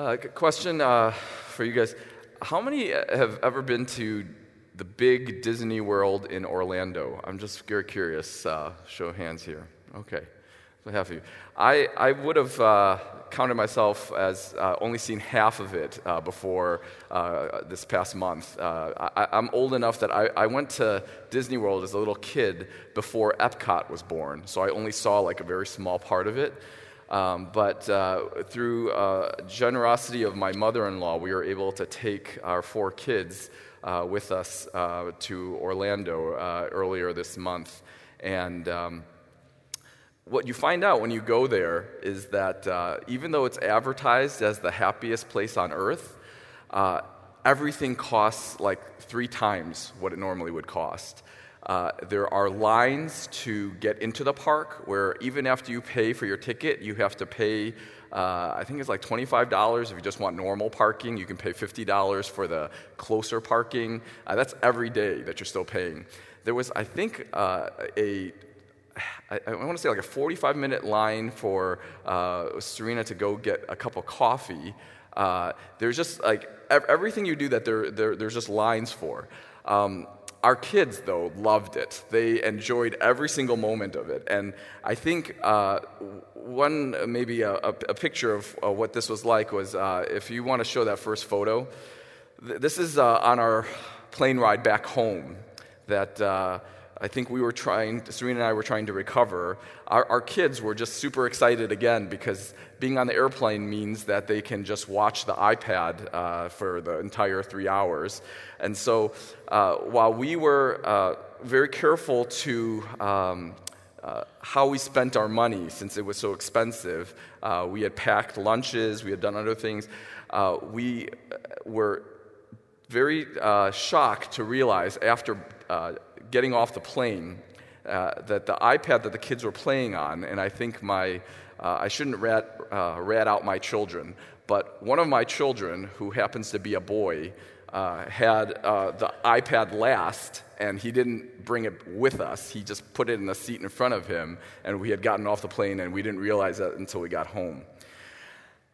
Uh, question uh, for you guys. How many have ever been to the big Disney World in Orlando? I'm just curious. Uh, show of hands here. Okay, so half of you. I, I would have uh, counted myself as uh, only seen half of it uh, before uh, this past month. Uh, I, am old enough that I, I, went to Disney World as a little kid before Epcot was born, so I only saw like a very small part of it. Um, but uh, through uh, generosity of my mother-in-law, we were able to take our four kids with us to Orlando earlier this month, and. Um, what you find out when you go there is that uh, even though it's advertised as the happiest place on earth, uh, everything costs like three times what it normally would cost. Uh, there are lines to get into the park where even after you pay for your ticket, you have to pay, uh, I think it's like $25 if you just want normal parking. You can pay $50 for the closer parking. Uh, that's every day that you're still paying. There was, I think, uh, a I, I want to say like a 45 minute line for uh, Serena to go get a cup of coffee. Uh, there's just like everything you do that there, there there's just lines for. Um, our kids, though, loved it. They enjoyed every single moment of it. And I think uh, one, maybe a, a, picture of uh, what this was like was uh, if you want to show that first photo, th- this is uh, on our plane ride back home that uh, I think we were trying, Serena and I were trying to recover. Our, our, kids were just super excited again because being on the airplane means that they can just watch the iPad uh, for the entire three hours. And so uh, while we were uh, very careful to um, uh, how we spent our money since it was so expensive, uh, we had packed lunches, we had done other things. Uh, we were very shocked to realize after getting off the plane uh, that the iPad that the kids were playing on, and I think my, uh, I shouldn't rat, uh, rat out my children, but one of my children, who happens to be a boy, uh, had uh, the iPad last, and he didn't bring it with us. He just put it in the seat in front of him, and we had gotten off the plane, and we didn't realize that until we got home.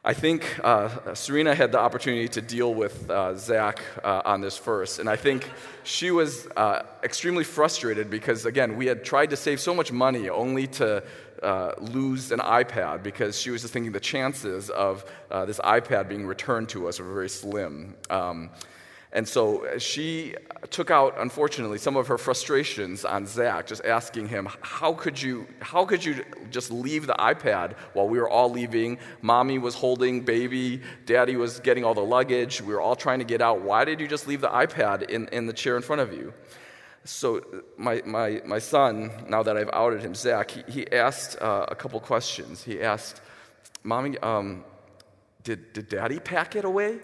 I think uh, Serena had the opportunity to deal with uh, Zach uh, on this first, and I think she was uh, extremely frustrated because, again, we had tried to save so much money only to uh, lose an iPad because she was just thinking the chances of uh, this iPad being returned to us were very slim. Um, and so she took out, unfortunately, some of her frustrations on Zach, just asking him, How could you, how could you just leave the iPad while we were all leaving? Mommy was holding baby, daddy was getting all the luggage, we were all trying to get out. Why did you just leave the iPad in, in the chair in front of you? So, my, my, my son, now that I've outed him, Zach, he, he asked uh, a couple questions. He asked, Mommy, um, did, did daddy pack it away?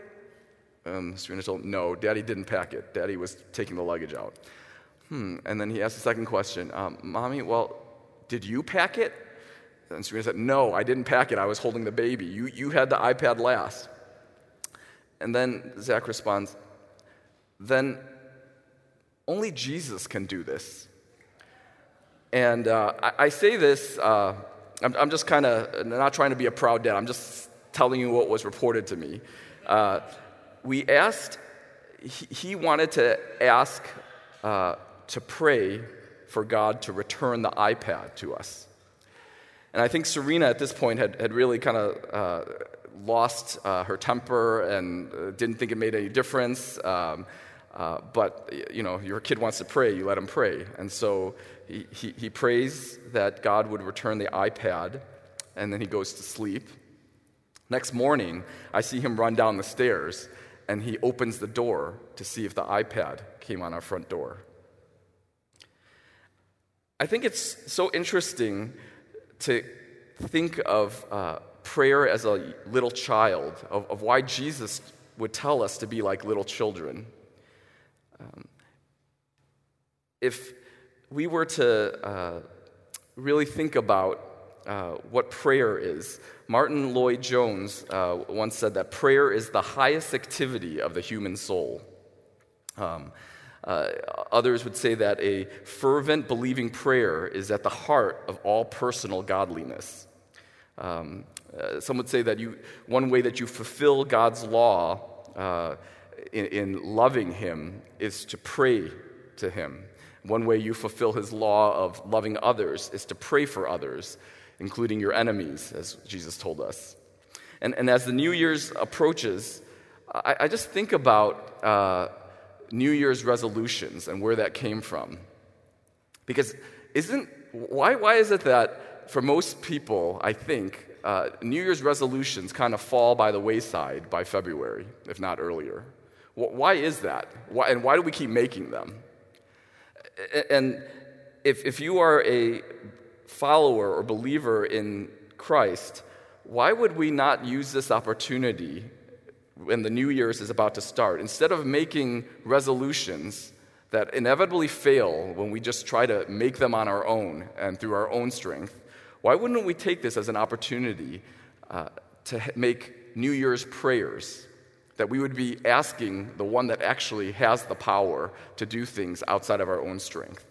Um, told no, daddy didn't pack it. Daddy was taking the luggage out. Hmm. And then he asked the second question, um, Mommy, well, did you pack it? And Serena said, No, I didn't pack it. I was holding the baby. You, you had the iPad last. And then Zach responds, Then only Jesus can do this. And uh, I, I, say this, uh, I'm, I'm, just kind of not trying to be a proud dad, I'm just telling you what was reported to me. Uh, we asked, he wanted to ask uh, to pray for God to return the iPad to us. And I think Serena at this point had, had really kind of uh, lost uh, her temper and uh, didn't think it made any difference. Um, uh, but, you know, your kid wants to pray, you let him pray. And so he, he, he prays that God would return the iPad, and then he goes to sleep. Next morning, I see him run down the stairs and he opens the door to see if the iPad came on our front door. I think it's so interesting to think of uh, prayer as a little child, of, of, why Jesus would tell us to be like little children. Um, if we were to uh, really think about uh, what prayer is. Martyn Lloyd-Jones uh, once said that prayer is the highest activity of the human soul. Um, uh, others would say that a fervent, believing prayer is at the heart of all personal godliness. Um, Uh, some would say that you, one way that you fulfill God's law uh, in, in loving Him is to pray to Him. One way you fulfill His law of loving others is to pray for others, including your enemies, as Jesus told us. And, and as the New Year's approaches, I, I just think about uh, New Year's resolutions and where that came from. Because isn't, why, why is it that for most people, I think, uh, New Year's resolutions kind of fall by the wayside by February, if not earlier? Why is that? Why, and why do we keep making them? And if, if you are a follower or believer in Christ, why would we not use this opportunity when the New Year's is about to start? Instead of making resolutions that inevitably fail when we just try to make them on our own and through our own strength, why wouldn't we take this as an opportunity uh, to make New Year's prayers? That we would be asking the one that actually has the power to do things outside of our own strength.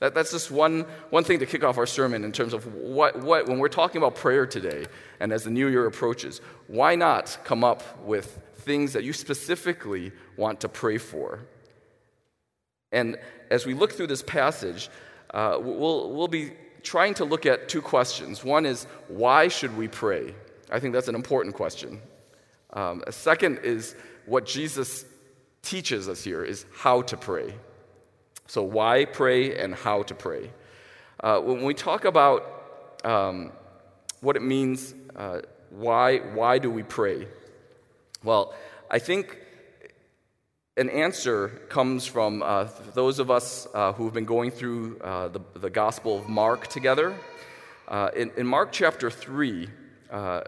That, that's just one, one thing to kick off our sermon in terms of what, what, when we're talking about prayer today and as the new year approaches, why not come up with things that you specifically want to pray for? And as we look through this passage, uh, we'll, we'll be trying to look at two questions. One is, why should we pray? I think that's an important question. Um, a second is what Jesus teaches us here is how to pray. So, why pray and how to pray. Uh, when we talk about um, what it means, uh, why, why do we pray? Well, I think an answer comes from uh, those of us uh, who have been going through uh, the, the Gospel of Mark together. Uh, in, in, Mark chapter 3, uh,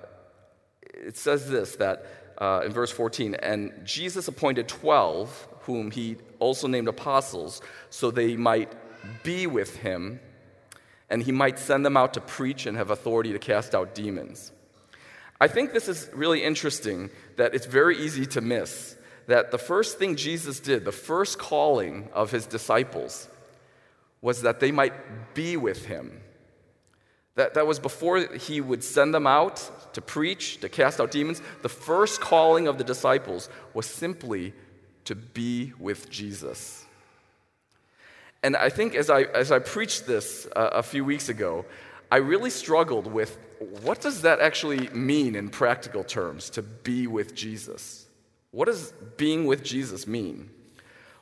it says this that uh, in verse 14, and Jesus appointed 12, whom he also named apostles, so they might be with him, and he might send them out to preach and have authority to cast out demons. I think this is really interesting that it's very easy to miss that the first thing Jesus did, the first calling of his disciples, was that they might be with him. That, that was before he would send them out to preach, to cast out demons. The first calling of the disciples was simply to be with Jesus. And I think as I, as I preached this uh, a few weeks ago, I really struggled with what does that actually mean in practical terms to be with Jesus? What does being with Jesus mean?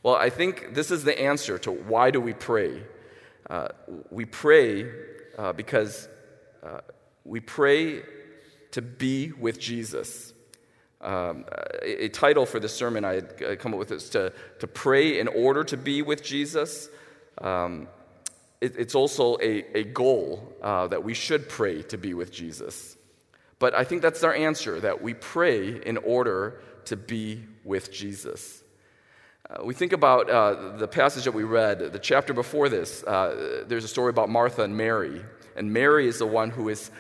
Well, I think this is the answer to why do we pray. Uh, we pray uh, because uh, we pray to be with Jesus. Um, a, a, title for this sermon I had come up with is to, to pray in order to be with Jesus. Um, it, it's also a, a goal uh, that we should pray to be with Jesus. But I think that's our answer that we pray in order to be with Jesus. Uh, we think about uh, the passage that we read, the chapter before this. Uh, there's a story about Martha and Mary. And Mary is the one who is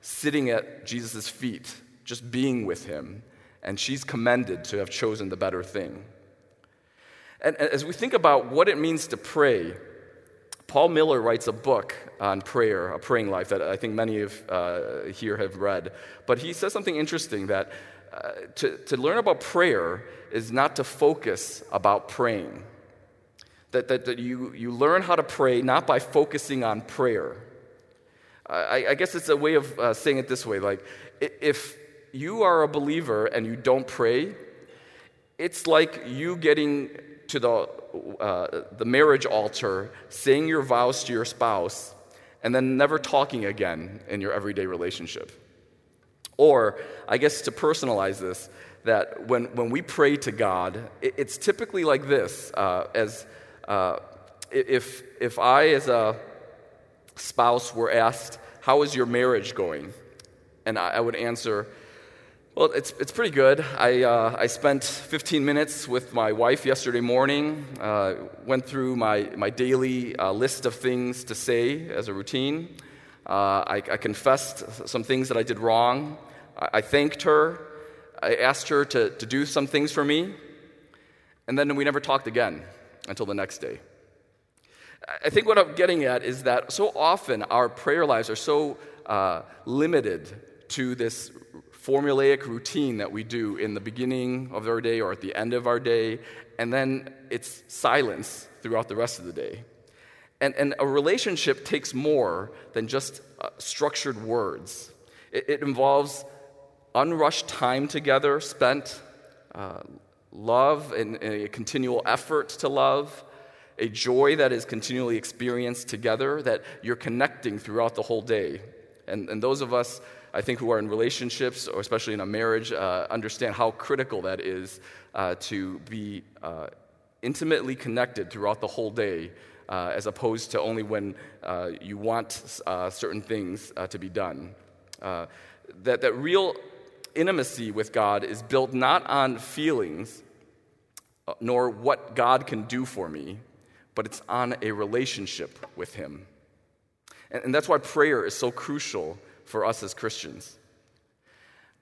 sitting at Jesus' feet, just being with him. And she's commended to have chosen the better thing. And as we think about what it means to pray, Paul Miller writes a book on prayer, a praying life, that I think many of uh, here have read. But he says something interesting that to, to learn about prayer is not to focus about praying. That, that, that you, you learn how to pray not by focusing on prayer. I, I guess it's a way of uh, saying it this way like, if you are a believer and you don't pray, it's like you getting to the, uh, the marriage altar, saying your vows to your spouse, and then never talking again in your everyday relationship. Or, I guess to personalize this, that when, when we pray to God, it, it's typically like this uh, as uh, if, if I, as a spouse, were asked, How is your marriage going? And I, I would answer, Well, it's, it's pretty good. I, uh, I spent 15 minutes with my wife yesterday morning, uh, went through my, my daily uh, list of things to say as a routine. Uh, I, I, confessed some things that I did wrong. I, thanked her. I asked her to, to do some things for me. And then we never talked again until the next day. I think what I'm getting at is that so often our prayer lives are so uh, limited to this formulaic routine that we do in the beginning of our day or at the end of our day, and then it's silence throughout the rest of the day. And, and a relationship takes more than just uh, structured words, it, it, involves unrushed time together, spent uh, love and, a continual effort to love, a joy that is continually experienced together, that you're connecting throughout the whole day. And, and those of us, I think, who are in relationships, or especially in a marriage, uh, understand how critical that is uh, to be uh, intimately connected throughout the whole day, uh, as opposed to only when uh, you want certain things to be done. that, that real intimacy with God is built not on feelings, uh, nor what God can do for me, but it's on a relationship with Him. And, and that's why prayer is so crucial for us as Christians.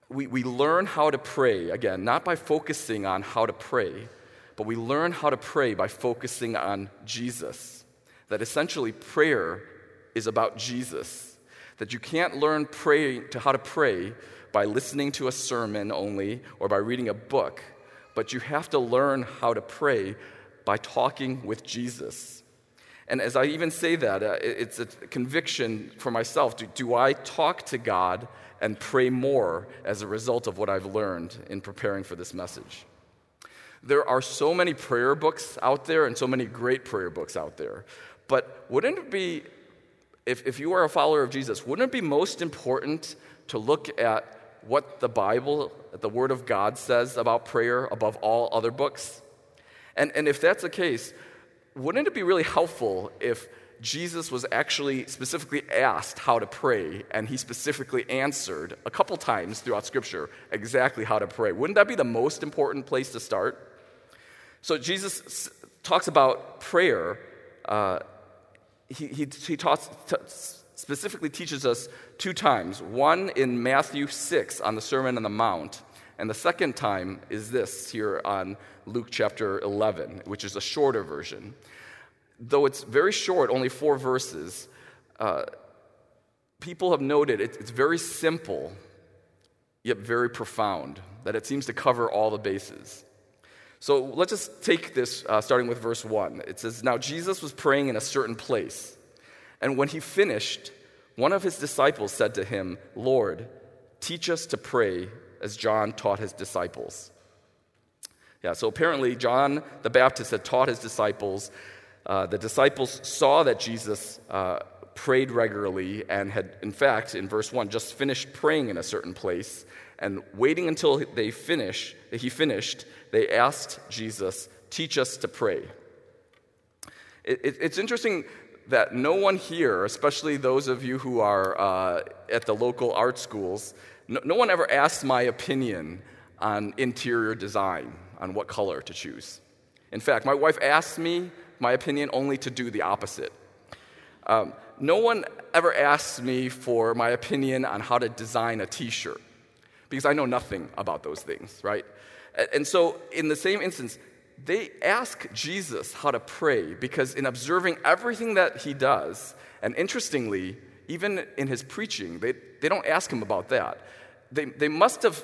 We, we learn how to pray, again, not by focusing on how to pray, but we learn how to pray by focusing on Jesus. That essentially prayer is about Jesus. That you can't learn pray to how to pray by listening to a sermon only or by reading a book, but you have to learn how to pray by talking with Jesus. And as I even say that, uh, it's a conviction for myself. Do, do I talk to God and pray more as a result of what I've learned in preparing for this message? There are so many prayer books out there and so many great prayer books out there. But wouldn't it be, if, if you are a follower of Jesus, wouldn't it be most important to look at what the Bible, the Word of God says about prayer above all other books? And, and if that's the case, wouldn't it be really helpful if Jesus was actually specifically asked how to pray, and he specifically answered a couple times throughout Scripture exactly how to pray? Wouldn't that be the most important place to start? So, Jesus talks about prayer. Uh, he, he, he talks, t- specifically teaches us two times one in Matthew 6 on the Sermon on the Mount, and the second time is this here on Luke chapter 11, which is a shorter version. Though it's very short, only four verses, uh, people have noted it, it's very simple, yet very profound, that it seems to cover all the bases. So let's just take this uh, starting with verse 1. It says, Now Jesus was praying in a certain place, and when he finished, one of his disciples said to him, Lord, teach us to pray as John taught his disciples. Yeah, so apparently, John the Baptist had taught his disciples. Uh, the disciples saw that Jesus uh, prayed regularly and had, in fact, in verse 1, just finished praying in a certain place. And waiting until they finish, he finished, they asked Jesus, Teach us to pray. It, it, it's interesting that no one here, especially those of you who are uh, at the local art schools, no, no one ever asked my opinion on interior design, on what color to choose. In fact, my wife asked me my opinion only to do the opposite. Um, no one ever asks me for my opinion on how to design a t shirt because I know nothing about those things, right? And so, in the same instance, they ask Jesus how to pray because, in observing everything that he does, and interestingly, even in his preaching, they, they don't ask him about that. They, they must have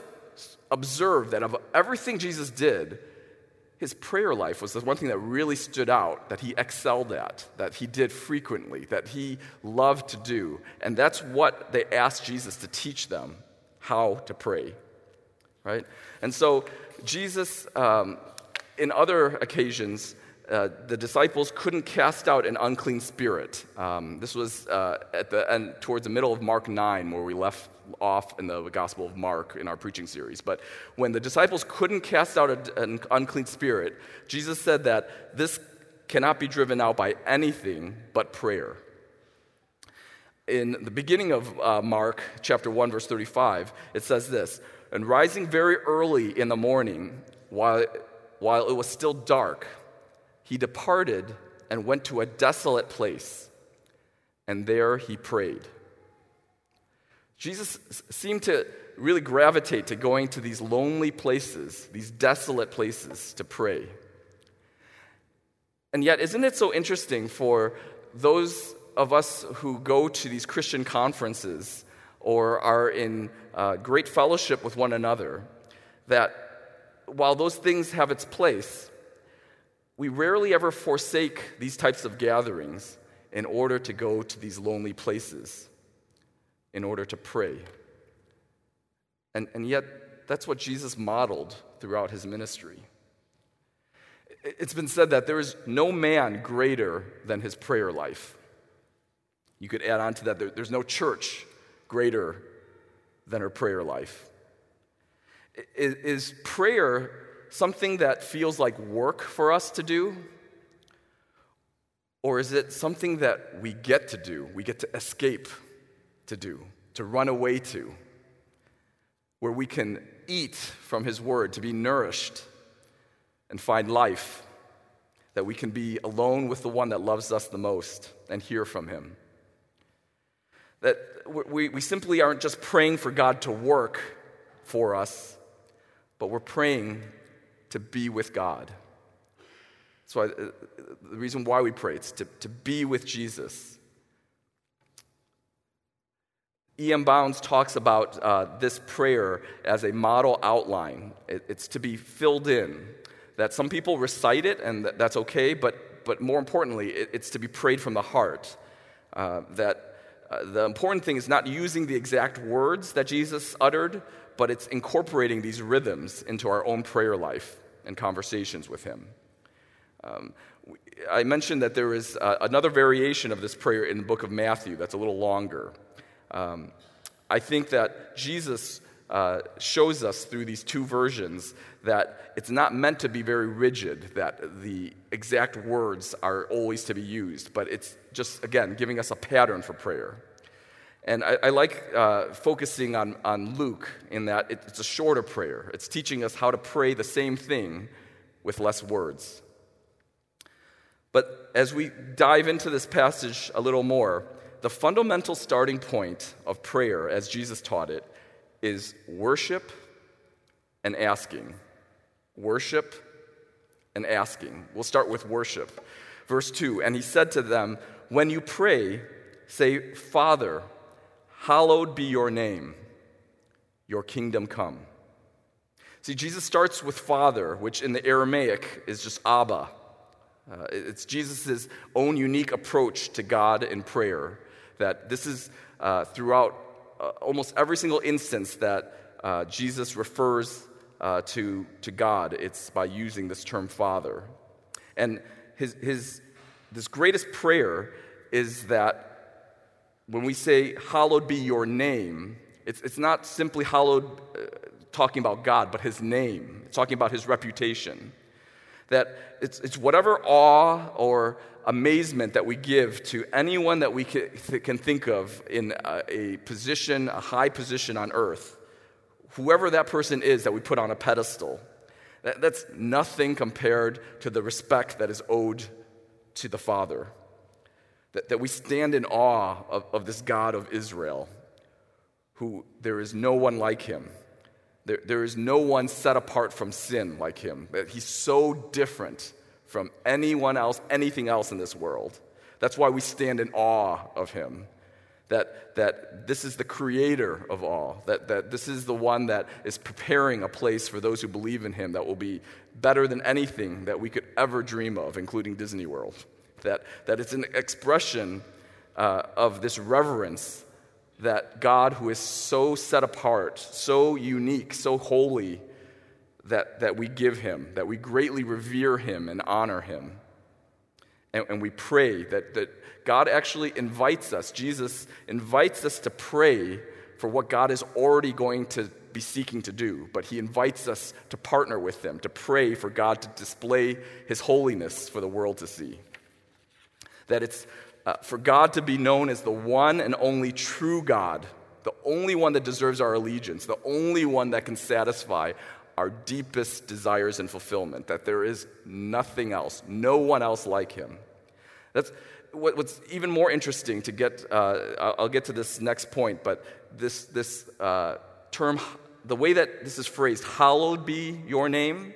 observed that of everything Jesus did, his prayer life was the one thing that really stood out, that he excelled at, that he did frequently, that he loved to do. And that's what they asked Jesus to teach them how to pray, right? And so, Jesus, um, in other occasions, uh, the disciples couldn't cast out an unclean spirit. Um, this was uh, at the end, towards the middle of Mark 9, where we left off in the Gospel of Mark in our preaching series. But when the disciples couldn't cast out a, an unclean spirit, Jesus said that this cannot be driven out by anything but prayer. In the beginning of uh, Mark chapter 1, verse 35, it says this And rising very early in the morning, while, while it was still dark, he departed and went to a desolate place, and there he prayed. Jesus seemed to really gravitate to going to these lonely places, these desolate places to pray. And yet, isn't it so interesting for those of us who go to these Christian conferences or are in uh, great fellowship with one another, that while those things have its place, we rarely ever forsake these types of gatherings in order to go to these lonely places, in order to pray. And, and yet, that's what Jesus modeled throughout his ministry. It's been said that there is no man greater than his prayer life. You could add on to that, there, there's no church greater than her prayer life. Is, is prayer something that feels like work for us to do? Or is it something that we get to do, we get to escape to do, to run away to, where we can eat from His Word, to be nourished and find life, that we can be alone with the one that loves us the most and hear from Him? That we, we simply aren't just praying for God to work for us, but we're praying to be with God. That's why uh, the reason why we pray is to, to be with Jesus. E.M. Bounds talks about uh, this prayer as a model outline. It, it's to be filled in. That some people recite it, and that's okay, but, but more importantly, it, it's to be prayed from the heart. Uh, that uh, the important thing is not using the exact words that Jesus uttered, but it's incorporating these rhythms into our own prayer life and conversations with Him. Um, I mentioned that there is uh, another variation of this prayer in the book of Matthew that's a little longer. Um, I think that Jesus uh, shows us through these two versions that it's not meant to be very rigid, that the exact words are always to be used, but it's just, again, giving us a pattern for prayer. And I, I like uh, focusing on, on Luke in that it, it's a shorter prayer. It's teaching us how to pray the same thing with less words. But as we dive into this passage a little more, the fundamental starting point of prayer, as Jesus taught it, is worship and asking. Worship and asking. We'll start with worship. Verse 2 And he said to them, When you pray, say, Father, hallowed be your name, your kingdom come. See, Jesus starts with Father, which in the Aramaic is just Abba. Uh, it's Jesus' own unique approach to God in prayer. That this is uh, throughout almost every single instance that uh, Jesus refers uh, to, to God, it's by using this term Father. And his, his, this greatest prayer is that when we say, Hallowed be your name, it's, it's not simply hallowed uh, talking about God, but his name. It's talking about his reputation. That it's, it's whatever awe or amazement that we give to anyone that we can, think of in a, a position, a high position on earth, whoever that person is that we put on a pedestal, that, that's nothing compared to the respect that is owed to the Father. That, that we stand in awe of, of this God of Israel, who there is no one like him. There, there is no one set apart from sin like him. He's so different from anyone else, anything else in this world. That's why we stand in awe of him. That, that this is the creator of all, that, that this is the one that is preparing a place for those who believe in him that will be better than anything that we could ever dream of, including Disney World. That, that it's an expression uh, of this reverence that God, who is so set apart, so unique, so holy, that, that we give him, that we greatly revere him and honor him. And, and we pray that, that God actually invites us, Jesus invites us to pray for what God is already going to be seeking to do, but he invites us to partner with him, to pray for God to display his holiness for the world to see that it's uh, for God to be known as the one and only true God, the only one that deserves our allegiance, the only one that can satisfy our deepest desires and fulfillment, that there is nothing else, no one else like him. That's what, what's even more interesting to get, uh, I'll get to this next point, but this, this uh, term, the way that this is phrased, hallowed be your name,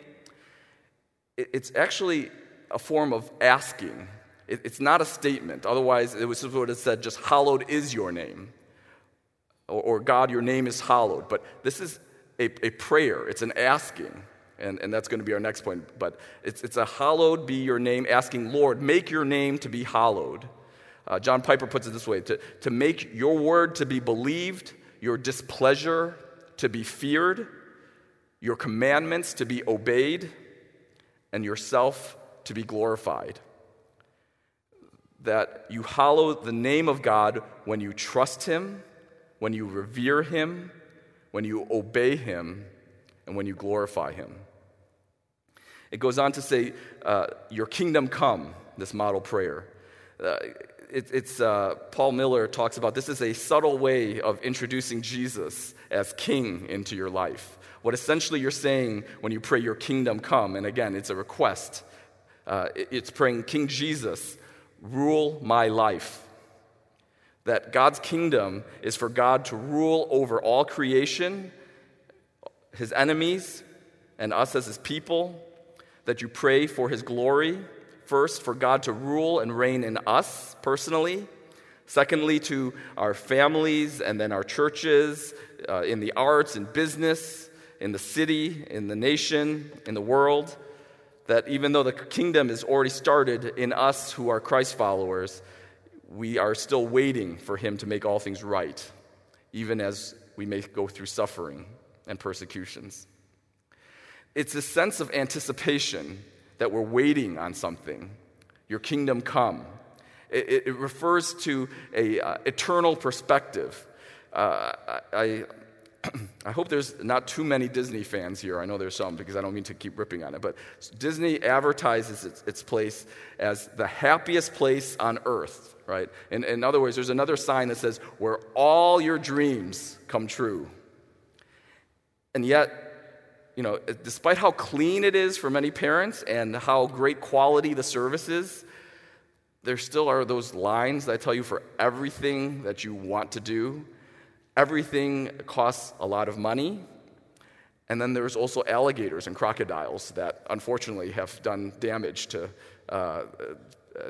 it, it's actually a form of asking. It, it's not a statement. Otherwise, it was would have said, just hallowed is your name. or, or God, your name is hallowed. But this is a, a prayer, it's an asking. And, and that's going to be our next point. But it's, it's a hallowed be your name, asking, Lord, make your name to be hallowed. Uh, John Piper puts it this way to, to make your word to be believed, your displeasure to be feared, your commandments to be obeyed, and yourself to be glorified. That you hallow the name of God when you trust Him, when you revere Him, when you obey Him, and when you glorify Him. It goes on to say, uh, Your kingdom come, this model prayer. Uh, it, it's uh, Paul Miller talks about this is a subtle way of introducing Jesus as king into your life. What essentially you're saying when you pray, Your kingdom come, and again, it's a request. Uh, it, it's praying, King Jesus, rule my life. That God's kingdom is for God to rule over all creation, his enemies, and us as his people. That you pray for his glory First, for God to rule and reign in us personally. Secondly, to our families and then our churches, uh, in the arts in business, in the city, in the nation, in the world. That even though the kingdom is already started in us who are Christ followers, we are still waiting for Him to make all things right, even as we may go through suffering and persecutions. It's a sense of anticipation that we're waiting on something. Your kingdom come. It, it refers to a uh, eternal perspective. Uh, I, I hope there's not too many Disney fans here. I know there's some because I don't mean to keep ripping on it. But Disney advertises its, its place as the happiest place on earth, right? In, in other words, there's another sign that says, where all your dreams come true. And yet, you know, despite how clean it is for many parents and how great quality the service is, there still are those lines that tell you for everything that you want to do. Everything costs a lot of money. And then there's also alligators and crocodiles that unfortunately have done damage to uh,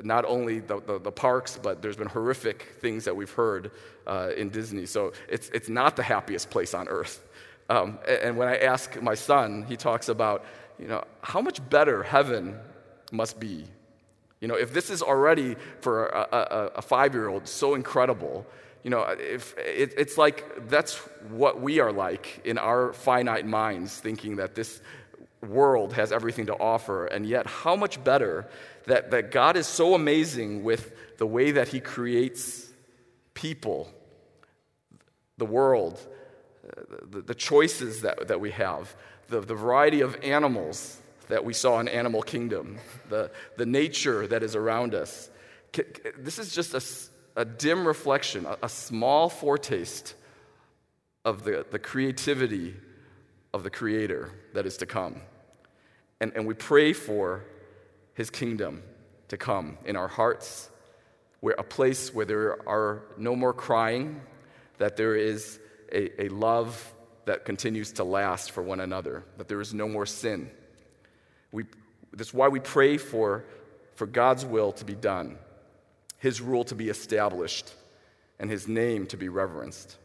not only the, the, the, parks, but there's been horrific things that we've heard uh, in Disney. So it's, it's not the happiest place on earth. Um, and when I ask my son, he talks about, you know, how much better heaven must be. You know, if this is already for a, a, a five year old so incredible, you know, if it, it's like that's what we are like in our finite minds, thinking that this world has everything to offer. And yet, how much better that, that God is so amazing with the way that He creates people, the world, the, the choices that, that we have, the, the variety of animals that we saw in Animal Kingdom, the, the nature that is around us. This is just a, a dim reflection, a, a small foretaste of the, the creativity of the Creator that is to come. And, and we pray for His kingdom to come in our hearts, where a place where there are no more crying, that there is a, a love that continues to last for one another, that there is no more sin. We, that's why we pray for, for God's will to be done, His rule to be established, and His name to be reverenced.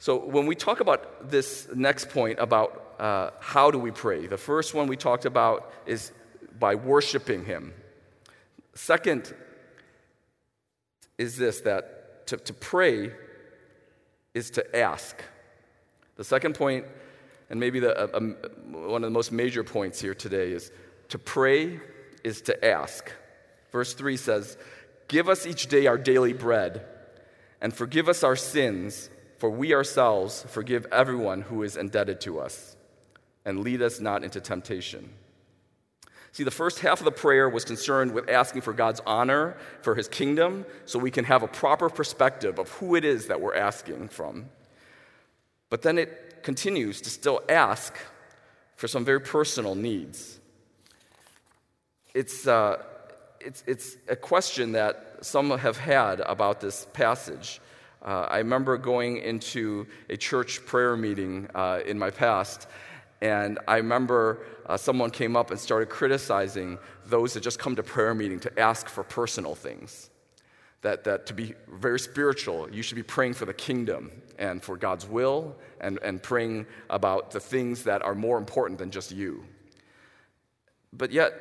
So, when we talk about this next point about uh, how do we pray, the first one we talked about is by worshiping Him. Second is this that to, to pray is to ask. The second point, and maybe the, uh, um, one of the most major points here today, is to pray is to ask. Verse 3 says, Give us each day our daily bread, and forgive us our sins, for we ourselves forgive everyone who is indebted to us, and lead us not into temptation. See, the first half of the prayer was concerned with asking for God's honor, for his kingdom, so we can have a proper perspective of who it is that we're asking from. But then it continues to still ask for some very personal needs. It's, uh, it's, it's a question that some have had about this passage. Uh, I remember going into a church prayer meeting uh, in my past, and I remember uh, someone came up and started criticizing those that just come to prayer meeting to ask for personal things. that, that to be very spiritual, you should be praying for the kingdom and for God's will and, and praying about the things that are more important than just you. But yet,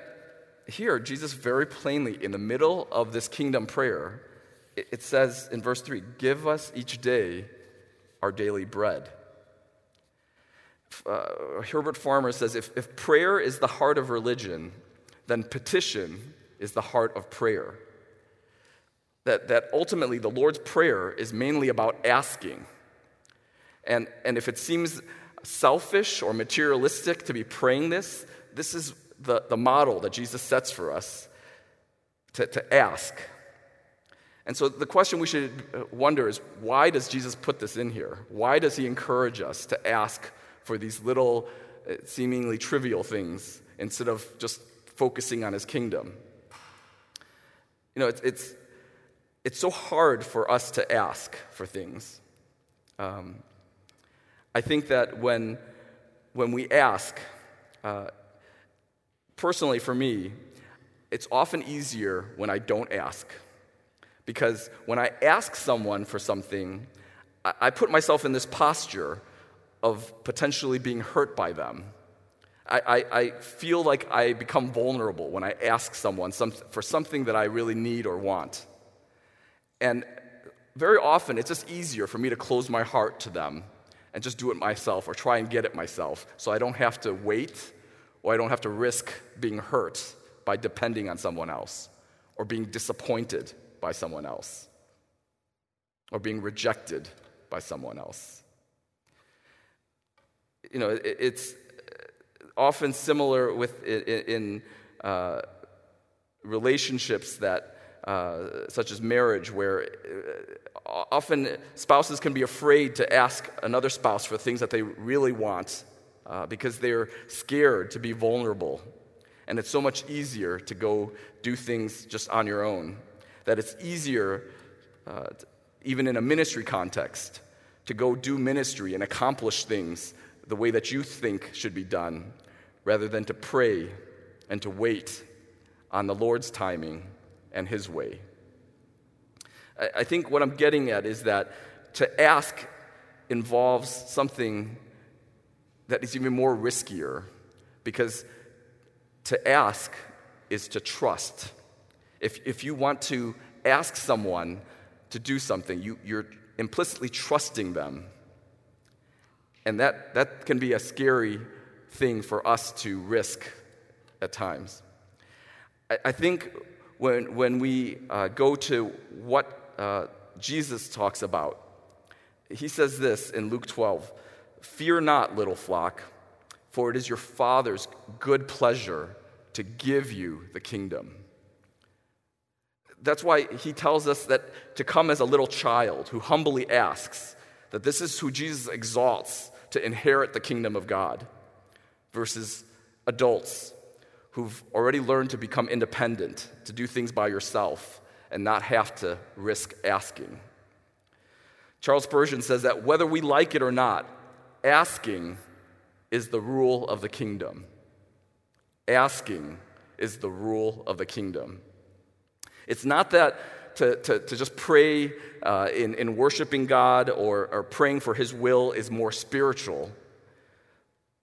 here, Jesus very plainly, in the middle of this kingdom prayer, it, says in verse 3 Give us each day our daily bread. Uh, Herbert Farmer says if, if prayer is the heart of religion, then petition is the heart of prayer that, that ultimately the Lord's Prayer is mainly about asking. And, and if it seems selfish or materialistic to be praying this, this is the, the model that Jesus sets for us to, to ask. And so the question we should wonder is why does Jesus put this in here? Why does he encourage us to ask for these little, uh, seemingly trivial things instead of just focusing on his kingdom? You know, it's, it's it's so hard for us to ask for things. Um, I think that when, when we ask, uh, personally for me, it's often easier when I don't ask. Because when I ask someone for something, I, put myself in this posture of potentially being hurt by them. I, I, I, feel like I become vulnerable when I ask someone some, for something that I really need or want. And very often, it's just easier for me to close my heart to them and just do it myself or try and get it myself so I don't have to wait or I don't have to risk being hurt by depending on someone else or being disappointed by someone else or being rejected by someone else. You know, it's often similar with in uh, relationships that uh, such as marriage, where uh, often spouses can be afraid to ask another spouse for things that they really want uh, because they're scared to be vulnerable. And it's so much easier to go do things just on your own. That it's easier, uh, even in a ministry context, to go do ministry and accomplish things the way that you think should be done, rather than to pray and to wait on the Lord's timing and His way. I think what I'm getting at is that to ask involves something that is even more riskier because to ask is to trust. If, if you want to ask someone to do something, you, you're implicitly trusting them. And that, that can be a scary thing for us to risk at times. I, I think when, when we uh, go to what uh, Jesus talks about. He says this in Luke 12 Fear not, little flock, for it is your Father's good pleasure to give you the kingdom. That's why he tells us that to come as a little child who humbly asks, that this is who Jesus exalts to inherit the kingdom of God, versus adults who've already learned to become independent, to do things by yourself, and not have to risk asking. Charles Spurgeon says that whether we like it or not, asking is the rule of the kingdom. Asking is the rule of the kingdom. It's not that to, to, to just pray uh, in, in worshiping God or, or praying for His will is more spiritual,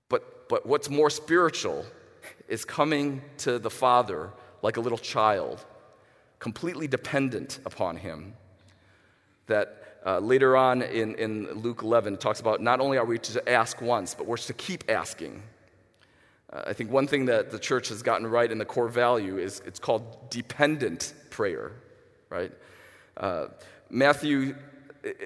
but, but what's more spiritual is coming to the Father like a little child, completely dependent upon Him. That uh, later on in, in Luke 11 it talks about not only are we to ask once, but we're to keep asking. Uh, I think one thing that the church has gotten right in the core value is it's called dependent prayer, right? Uh, Matthew,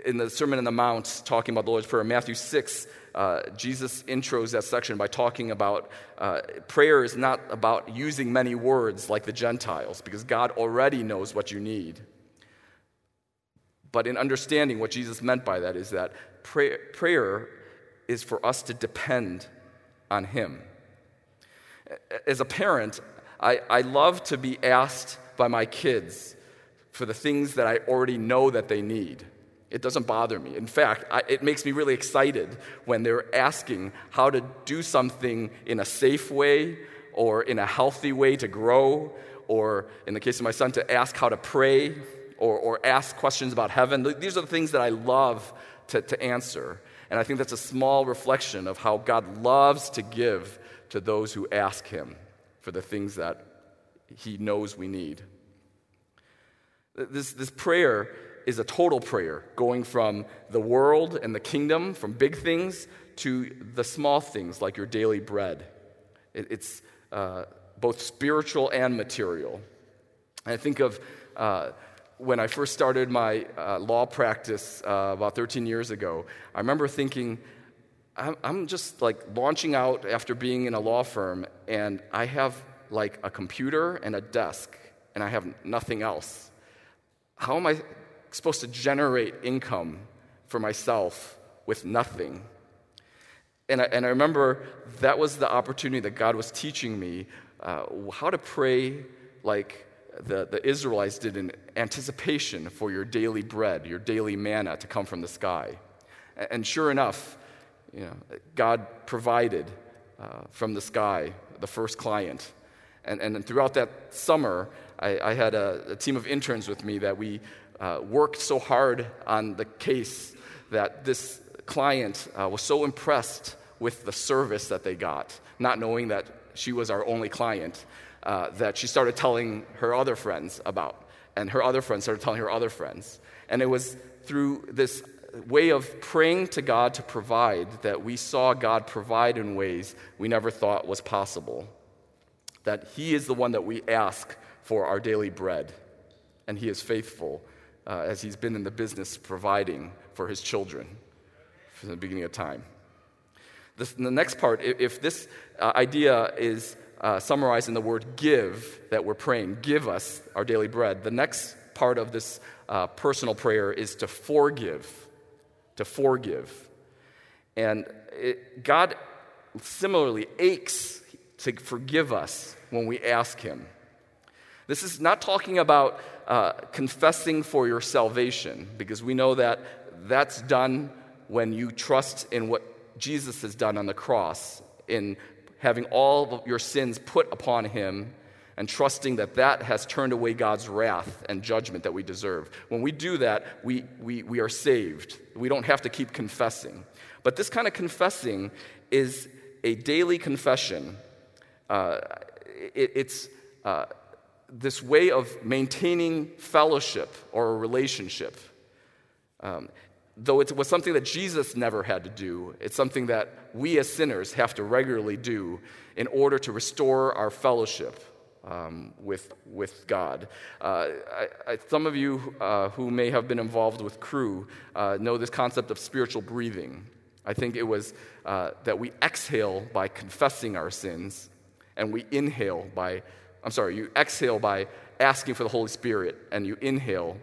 in the Sermon on the Mount, talking about the Lord's Prayer, Matthew 6 uh, Jesus intros that section by talking about uh, prayer is not about using many words like the Gentiles, because God already knows what you need. But in understanding what Jesus meant by that is that pray, prayer is for us to depend on Him. As a parent, I, I love to be asked by my kids for the things that I already know that they need. It doesn't bother me. In fact, I, it makes me really excited when they're asking how to do something in a safe way or in a healthy way to grow, or in the case of my son, to ask how to pray or, or ask questions about heaven. These are the things that I love to, to answer. And I think that's a small reflection of how God loves to give to those who ask Him for the things that He knows we need. This, this prayer is a total prayer, going from the world and the kingdom, from big things to the small things like your daily bread. It, it's uh, both spiritual and material. And I think of uh, when I first started my uh, law practice uh, about 13 years ago, I remember thinking, I'm, just like launching out after being in a law firm, and I have like a computer and a desk, and I have nothing else. How am I supposed to generate income for myself with nothing? And I, and I remember that was the opportunity that God was teaching me uh, how to pray like the, the Israelites did in anticipation for your daily bread, your daily manna to come from the sky. And sure enough, you know, God provided uh, from the sky the first client. And, and throughout that summer, I, I had a, a, team of interns with me that we uh, worked so hard on the case that this client uh, was so impressed with the service that they got, not knowing that she was our only client, uh, that she started telling her other friends about. And her other friends started telling her other friends. And it was through this way of praying to God to provide that we saw God provide in ways we never thought was possible. That He is the one that we ask for our daily bread. And He is faithful uh, as He's been in the business providing for His children from the beginning of time. The next part, if, if this uh, idea is uh, summarized in the word give that we're praying, give us our daily bread. The next part of this uh, personal prayer is to forgive, to forgive. And it, God similarly aches to forgive us when we ask Him. This is not talking about uh, confessing for your salvation, because we know that that's done when you trust in what Jesus has done on the cross in having all your sins put upon him and trusting that that has turned away God's wrath and judgment that we deserve. When we do that, we, we, we are saved. We don't have to keep confessing. But this kind of confessing is a daily confession. Uh, it, it's uh, this way of maintaining fellowship or a relationship. Um, though it was something that Jesus never had to do, it's something that we as sinners have to regularly do in order to restore our fellowship um, with, with God. Uh, I, I, some of you uh, who may have been involved with Cru uh, know this concept of spiritual breathing. I think it was uh, that we exhale by confessing our sins, and we inhale by, I'm sorry, you exhale by asking for the Holy Spirit, and you inhale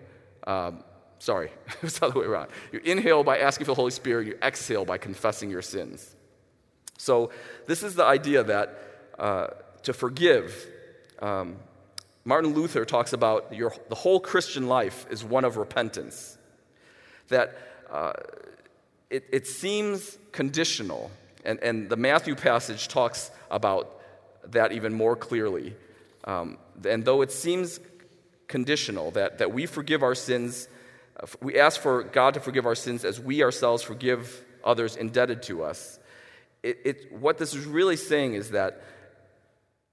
um, Sorry, it's the other way around. You inhale by asking for the Holy Spirit, you exhale by confessing your sins. So, this is the idea that uh, to forgive, um, Martin Luther talks about your, the whole Christian life is one of repentance. That uh, it, it seems conditional, and, and the Matthew passage talks about that even more clearly. Um, and though it seems conditional, that, that we forgive our sins we ask for God to forgive our sins as we ourselves forgive others indebted to us. It, it, what this is really saying is that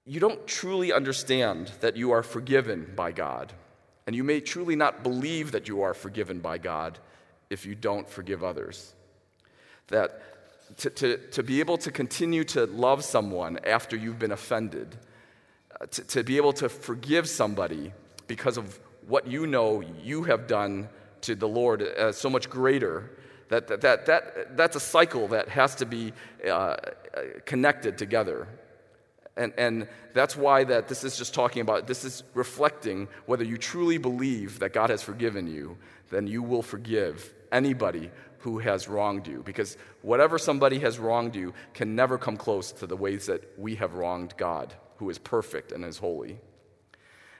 you don't truly understand that you are forgiven by God. And you may truly not believe that you are forgiven by God if you don't forgive others. That to, to, to be able to continue to love someone after you've been offended, uh, to, to be able to forgive somebody because of what you know you have done to the Lord uh, so much greater. That, that, that, that, that's a cycle that has to be uh, connected together. And, and that's why that this is just talking about, this is reflecting whether you truly believe that God has forgiven you, then you will forgive anybody who has wronged you. Because whatever somebody has wronged you can never come close to the ways that we have wronged God, who is perfect and is holy.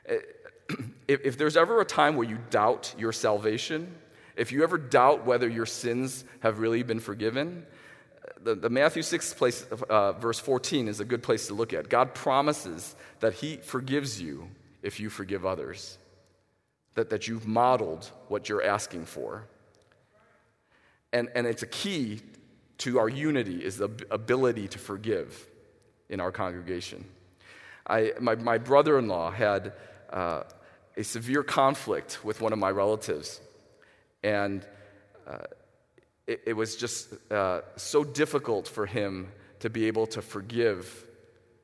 Uh, if, if there's ever a time where you doubt your salvation, if you ever doubt whether your sins have really been forgiven, the, the Matthew 6 place, uh, verse 14 is a good place to look at. God promises that He forgives you if you forgive others. that, that you've modeled what you're asking for. And, and it's a key to our unity is the ability to forgive in our congregation. I, my, my brother in law had uh, a severe conflict with one of my relatives, and uh, it, it, was just uh, so difficult for him to be able to forgive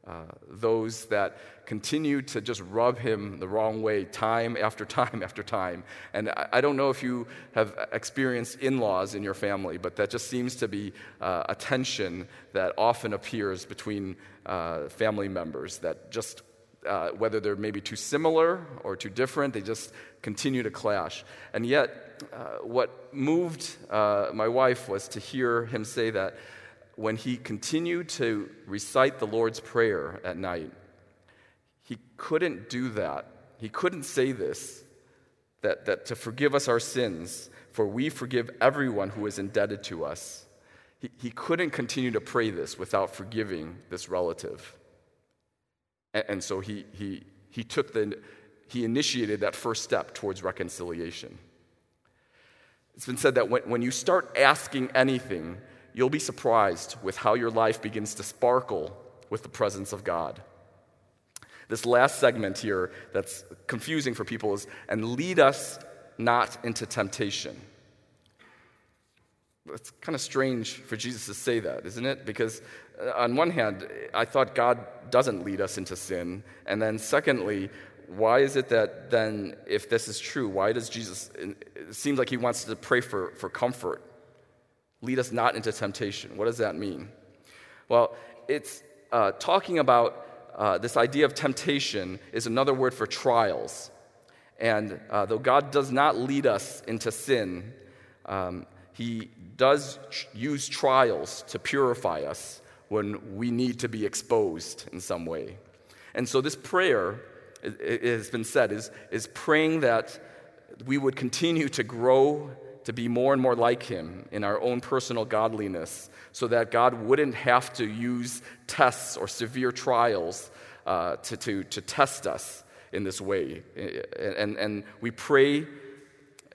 uh, those that continue to just rub him the wrong way time after time after time. And I, I don't know if you have experienced in laws in your family, but that just seems to be uh, a tension that often appears between uh, family members that just uh, whether they're maybe too similar or too different, they just continue to clash. And yet, uh, what moved uh, my wife was to hear him say that when he continued to recite the Lord's Prayer at night, he couldn't do that. He couldn't say this that, that to forgive us our sins, for we forgive everyone who is indebted to us. He, he couldn't continue to pray this without forgiving this relative. And, so he, he, he took the, he initiated that first step towards reconciliation. It's been said that when, when you start asking anything, you'll be surprised with how your life begins to sparkle with the presence of God. This last segment here that's confusing for people is, and lead us not into temptation. It's kind of strange for Jesus to say that, isn't it? Because on one hand, I thought God doesn't lead us into sin. And then, secondly, why is it that then, if this is true, why does Jesus, it seems like he wants to pray for, for comfort Lead us not into temptation. What does that mean? Well, it's uh, talking about uh, this idea of temptation is another word for trials. And uh, though God does not lead us into sin, um, He does use trials to purify us when we need to be exposed in some way. And so, this prayer, it, has been said, is, is praying that we would continue to grow to be more and more like Him in our own personal godliness so that God wouldn't have to use tests or severe trials uh, to, to, to test us in this way. And, and we pray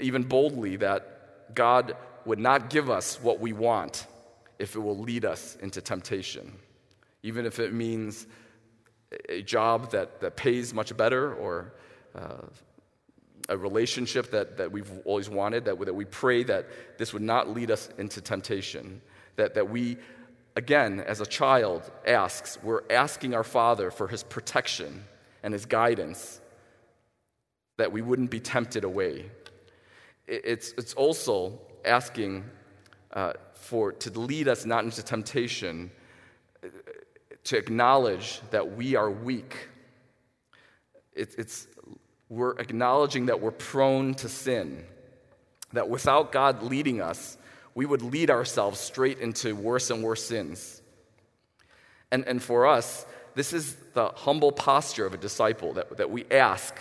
even boldly that God would not give us what we want if it will lead us into temptation, even if it means a job that, that pays much better or uh, a relationship that, that we've always wanted, that, that we pray that this would not lead us into temptation, that, that we, again, as a child asks, we're asking our Father for his protection and his guidance, that we wouldn't be tempted away. It's, it's also asking uh, for, to lead us not into temptation, to acknowledge that we are weak. It, it's we're acknowledging that we're prone to sin, that without God leading us, we would lead ourselves straight into worse and worse sins. And, and for us, this is the humble posture of a disciple that, that we ask.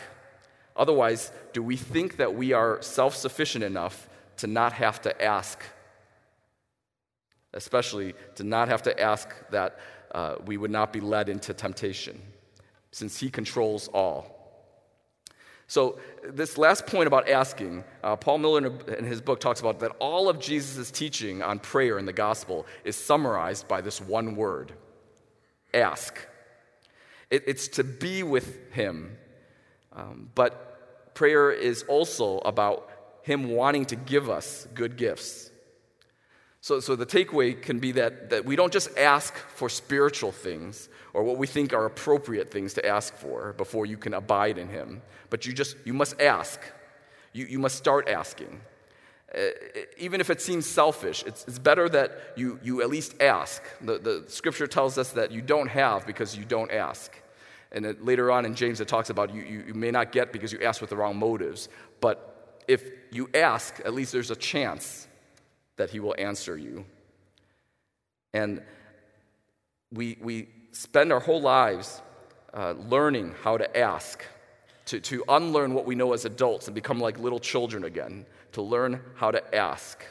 Otherwise, do we think that we are self sufficient enough to not have to ask? Especially to not have to ask that uh, we would not be led into temptation, since He controls all. So, this last point about asking, uh, Paul Miller in his book talks about that all of Jesus' teaching on prayer in the gospel is summarized by this one word ask. It, it's to be with Him. Um, but prayer is also about Him wanting to give us good gifts. So, so the takeaway can be that, that we don't just ask for spiritual things or what we think are appropriate things to ask for before you can abide in Him, but you just, you must ask. You, you must start asking. Uh, even if it seems selfish, it's, it's better that you, you at least ask. The, the scripture tells us that you don't have because you don't ask. And later on in James, it talks about you, you, you may not get because you ask with the wrong motives. But if you ask, at least there's a chance that He will answer you. And we, we spend our whole lives uh, learning how to ask, to, to unlearn what we know as adults and become like little children again, to learn how to ask.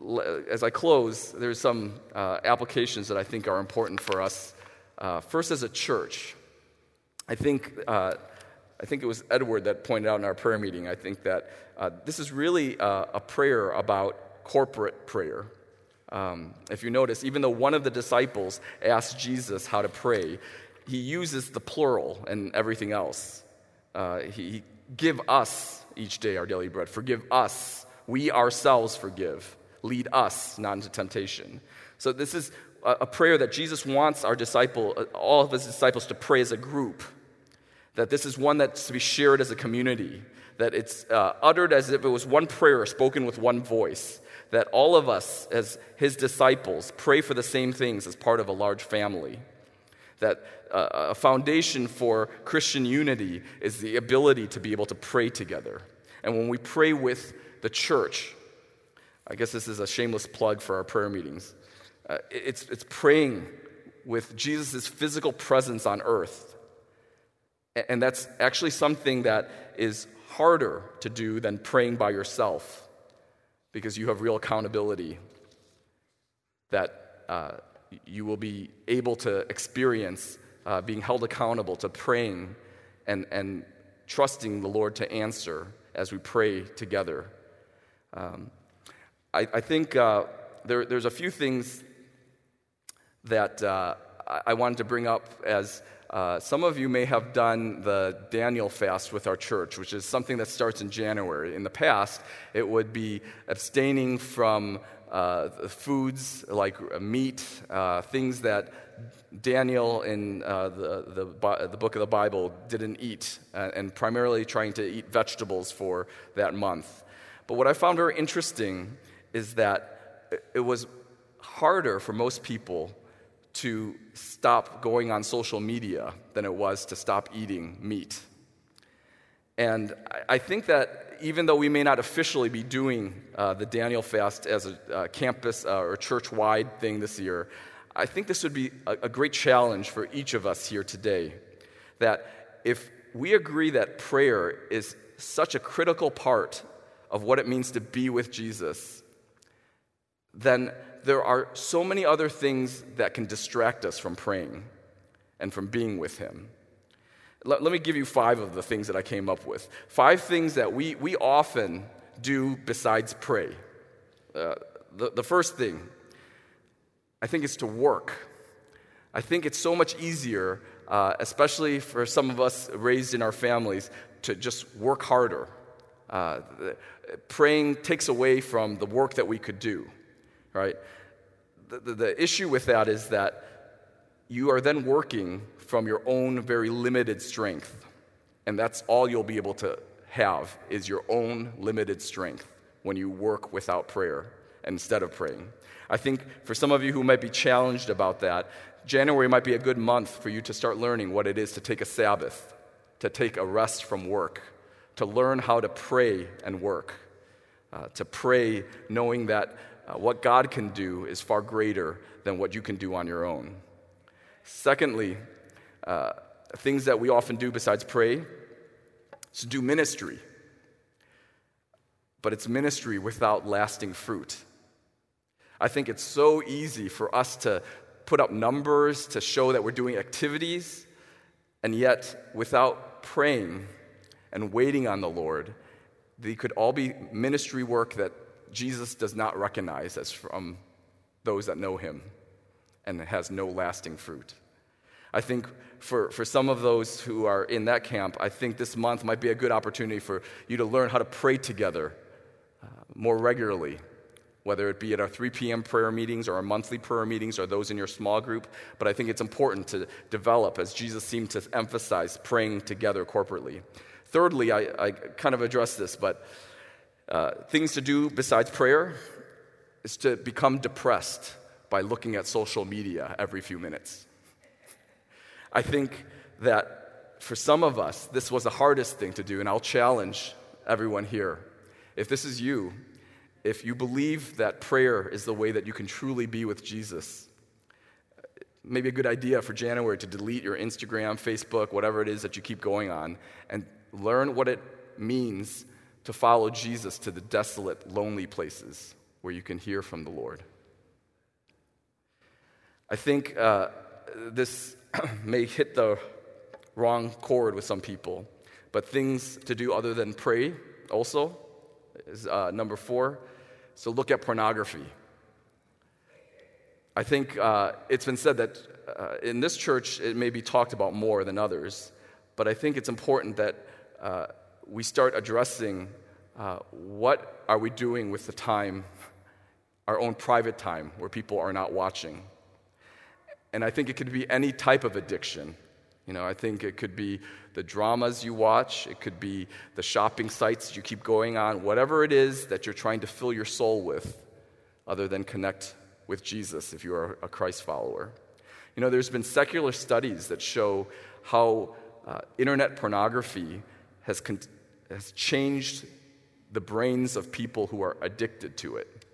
Uh, as I close, there's some uh, applications that I think are important for us. Uh, first, as a church, I think uh, I think it was Edward that pointed out in our prayer meeting. I think that uh, this is really uh, a prayer about corporate prayer. Um, if you notice, even though one of the disciples asked Jesus how to pray, he uses the plural and everything else. Uh, he, he, give us each day our daily bread. Forgive us. We ourselves forgive. Lead us not into temptation. So this is a, a prayer that Jesus wants our disciple, uh, all of his disciples, to pray as a group. That this is one that's to be shared as a community. That it's uh, uttered as if it was one prayer spoken with one voice that all of us, as his disciples, pray for the same things as part of a large family. That uh, a foundation for Christian unity is the ability to be able to pray together. And when we pray with the church, I guess this is a shameless plug for our prayer meetings, uh, it's, it's praying with Jesus' physical presence on earth. And that's actually something that is harder to do than praying by yourself because you have real accountability that uh, you will be able to experience uh, being held accountable to praying and, and trusting the Lord to answer as we pray together. Um, I, I, think uh, there, there's a few things that uh, I wanted to bring up as uh, some of you may have done the Daniel fast with our church, which is something that starts in January. In the past, it would be abstaining from uh, foods like meat, uh, things that Daniel in uh, the, the, the, book of the Bible didn't eat, uh, and primarily trying to eat vegetables for that month. But what I found very interesting is that it was harder for most people to stop going on social media than it was to stop eating meat. And I think that even though we may not officially be doing uh, the Daniel fast as a uh, campus uh, or church wide thing this year, I think this would be a, a great challenge for each of us here today. That if we agree that prayer is such a critical part of what it means to be with Jesus, then there are so many other things that can distract us from praying and from being with Him. Let, let me give you five of the things that I came up with. Five things that we, we often do besides pray. Uh, the, the first thing, I think, is to work. I think it's so much easier, uh, especially for some of us raised in our families, to just work harder. Uh, praying takes away from the work that we could do right? The, the, the issue with that is that you are then working from your own very limited strength. And that's all you'll be able to have is your own limited strength when you work without prayer instead of praying. I think for some of you who might be challenged about that, January might be a good month for you to start learning what it is to take a Sabbath, to take a rest from work, to learn how to pray and work, uh, to pray knowing that uh, what God can do is far greater than what you can do on your own. Secondly, uh, things that we often do besides pray is do ministry. But it's ministry without lasting fruit. I think it's so easy for us to put up numbers to show that we're doing activities, and yet without praying and waiting on the Lord, they could all be ministry work that Jesus does not recognize as from those that know him and has no lasting fruit. I think for, for some of those who are in that camp, I think this month might be a good opportunity for you to learn how to pray together uh, more regularly, whether it be at our 3 p.m. prayer meetings or our monthly prayer meetings or those in your small group. But I think it's important to develop, as Jesus seemed to emphasize, praying together corporately. Thirdly, I, I kind of addressed this, but uh, things to do besides prayer is to become depressed by looking at social media every few minutes. I think that for some of us, this was the hardest thing to do, and I'll challenge everyone here. If this is you, if you believe that prayer is the way that you can truly be with Jesus, maybe a good idea for January to delete your Instagram, Facebook, whatever it is that you keep going on, and learn what it means to follow Jesus to the desolate, lonely places where you can hear from the Lord. I think uh, this may hit the wrong chord with some people, but things to do other than pray also is uh, number four. So look at pornography. I think uh, it's been said that uh, in this church it may be talked about more than others, but I think it's important that uh, we start addressing uh, what are we doing with the time, our own private time, where people are not watching. And I think it could be any type of addiction. You know, I think it could be the dramas you watch, it could be the shopping sites you keep going on, whatever it is that you're trying to fill your soul with, other than connect with Jesus if you are a Christ follower. You know, there's been secular studies that show how uh, internet pornography has, con- has changed the brains of people who are addicted to it.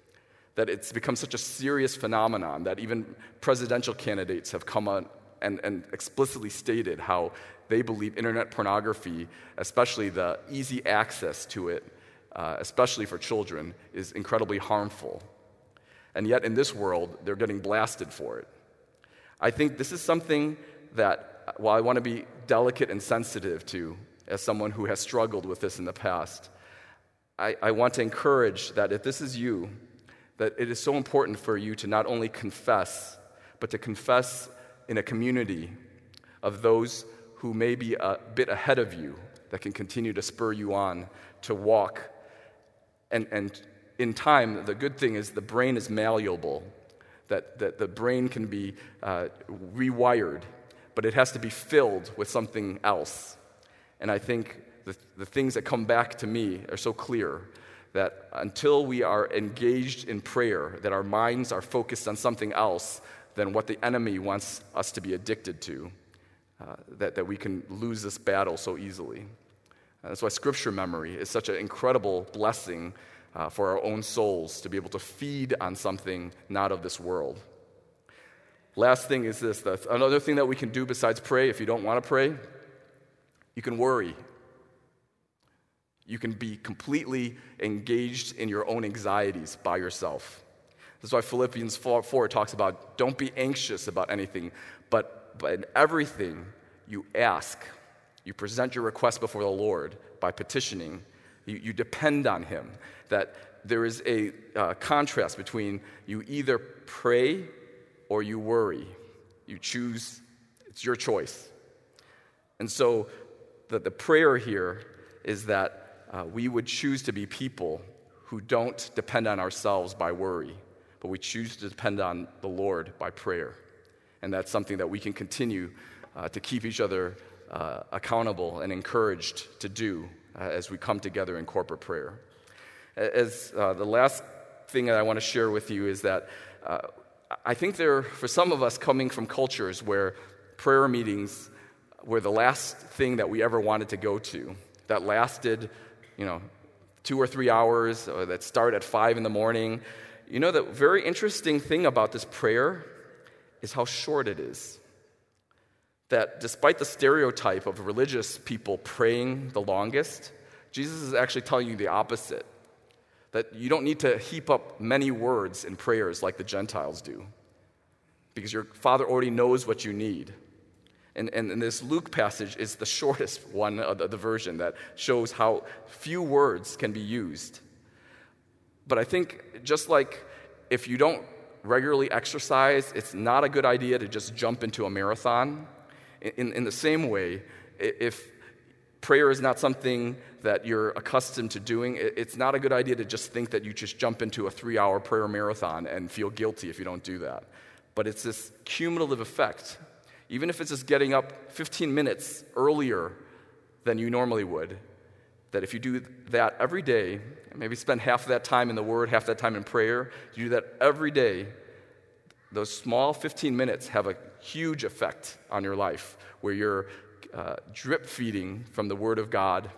That it's become such a serious phenomenon that even presidential candidates have come on and, and explicitly stated how they believe internet pornography, especially the easy access to it, uh, especially for children, is incredibly harmful. And yet, in this world, they're getting blasted for it. I think this is something that, while I want to be delicate and sensitive to, as someone who has struggled with this in the past, I, I want to encourage that if this is you, that it is so important for you to not only confess, but to confess in a community of those who may be a bit ahead of you that can continue to spur you on to walk. And, and in time, the good thing is the brain is malleable, that, that the brain can be uh, rewired, but it has to be filled with something else. And I think the, the things that come back to me are so clear that until we are engaged in prayer, that our minds are focused on something else, than what the enemy wants us to be addicted to, uh, that, that we can lose this battle so easily. that's why scripture memory is such an incredible blessing uh, for our own souls to be able to feed on something not of this world. Last thing is this the, another thing that we can do besides pray, if you don't want to pray, you can worry. You can be completely engaged in your own anxieties by yourself. That's why Philippians 4, 4 talks about don't be anxious about anything, but, but in everything you ask. You present your request before the Lord by petitioning. You, you depend on Him. That there is a uh, contrast between you either pray or you worry. You choose, it's your choice. And so the, the prayer here is that uh, we would choose to be people who don't depend on ourselves by worry but we choose to depend on the Lord by prayer. And that's something that we can continue uh, to keep each other uh, accountable and encouraged to do uh, as we come together in corporate prayer. As uh, the last thing that I want to share with you is that uh, I think there, for some of us coming from cultures where prayer meetings were the last thing that we ever wanted to go to, that lasted, you know, two or three hours, or that start at five in the morning, you know, the very interesting thing about this prayer is how short it is. That despite the stereotype of religious people praying the longest, Jesus is actually telling you the opposite. That you don't need to heap up many words in prayers like the Gentiles do, because your Father already knows what you need. And, and, and, this Luke passage is the shortest one of the, the version that shows how few words can be used. But I think just like if you don't regularly exercise, it's not a good idea to just jump into a marathon. In, in the same way, if prayer is not something that you're accustomed to doing, it's not a good idea to just think that you just jump into a three hour prayer marathon and feel guilty if you don't do that. But it's this cumulative effect. Even if it's just getting up 15 minutes earlier than you normally would, that if you do that every day, maybe spend half of that time in the Word, half that time in prayer, you do that every day, those small 15 minutes have a huge effect on your life where you're uh, drip feeding from the Word of God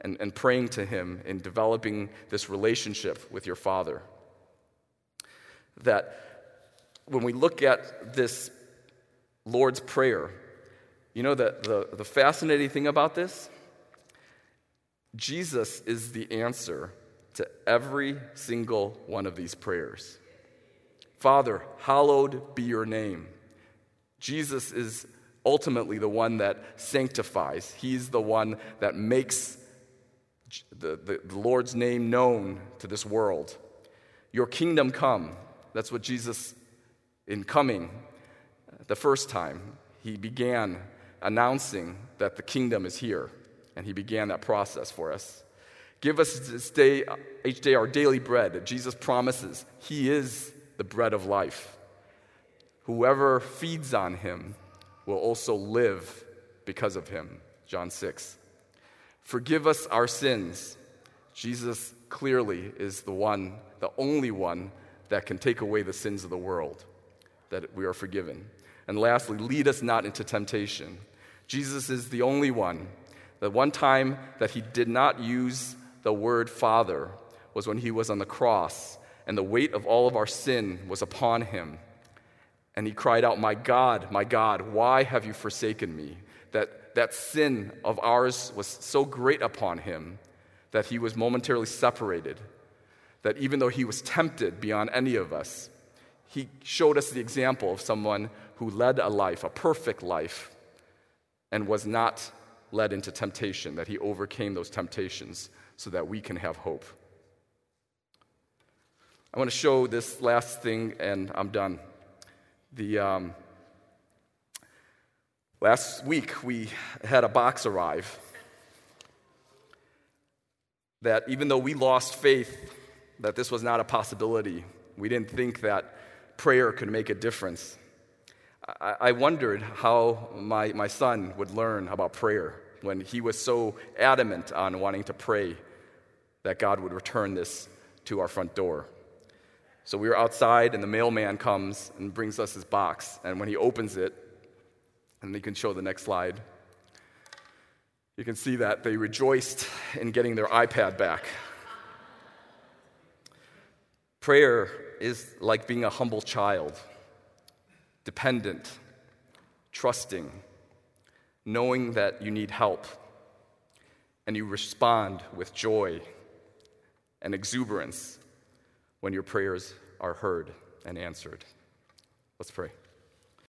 and, and praying to Him and developing this relationship with your Father. That when we look at this Lord's Prayer, you know that the, the fascinating thing about this Jesus is the answer to every single one of these prayers. Father, hallowed be your name. Jesus is ultimately the one that sanctifies. He's the one that makes the, the, the, Lord's name known to this world. Your kingdom come. That's what Jesus, in coming the first time, he began announcing that the kingdom is here. And he began that process for us. Give us this day, each day our daily bread. Jesus promises he is the bread of life. Whoever feeds on him will also live because of him. John 6. Forgive us our sins. Jesus clearly is the one, the only one that can take away the sins of the world, that we are forgiven. And lastly, lead us not into temptation. Jesus is the only one. The one time that he did not use the word Father was when he was on the cross, and the weight of all of our sin was upon him. And he cried out, My God, my God, why have you forsaken me? That, that sin of ours was so great upon him that he was momentarily separated. That even though he was tempted beyond any of us, he showed us the example of someone who led a life, a perfect life, and was not led into temptation, that he overcame those temptations so that we can have hope. I want to show this last thing, and I'm done. The, um, last week, we had a box arrive that even though we lost faith that this was not a possibility, we didn't think that prayer could make a difference. I, I wondered how my, my son would learn about prayer when he was so adamant on wanting to pray that God would return this to our front door. So we were outside, and the mailman comes and brings us his box. And when he opens it, and you can show the next slide, you can see that they rejoiced in getting their iPad back. Prayer is like being a humble child, dependent, trusting, knowing that you need help, and you respond with joy and exuberance when your prayers are heard and answered. Let's pray.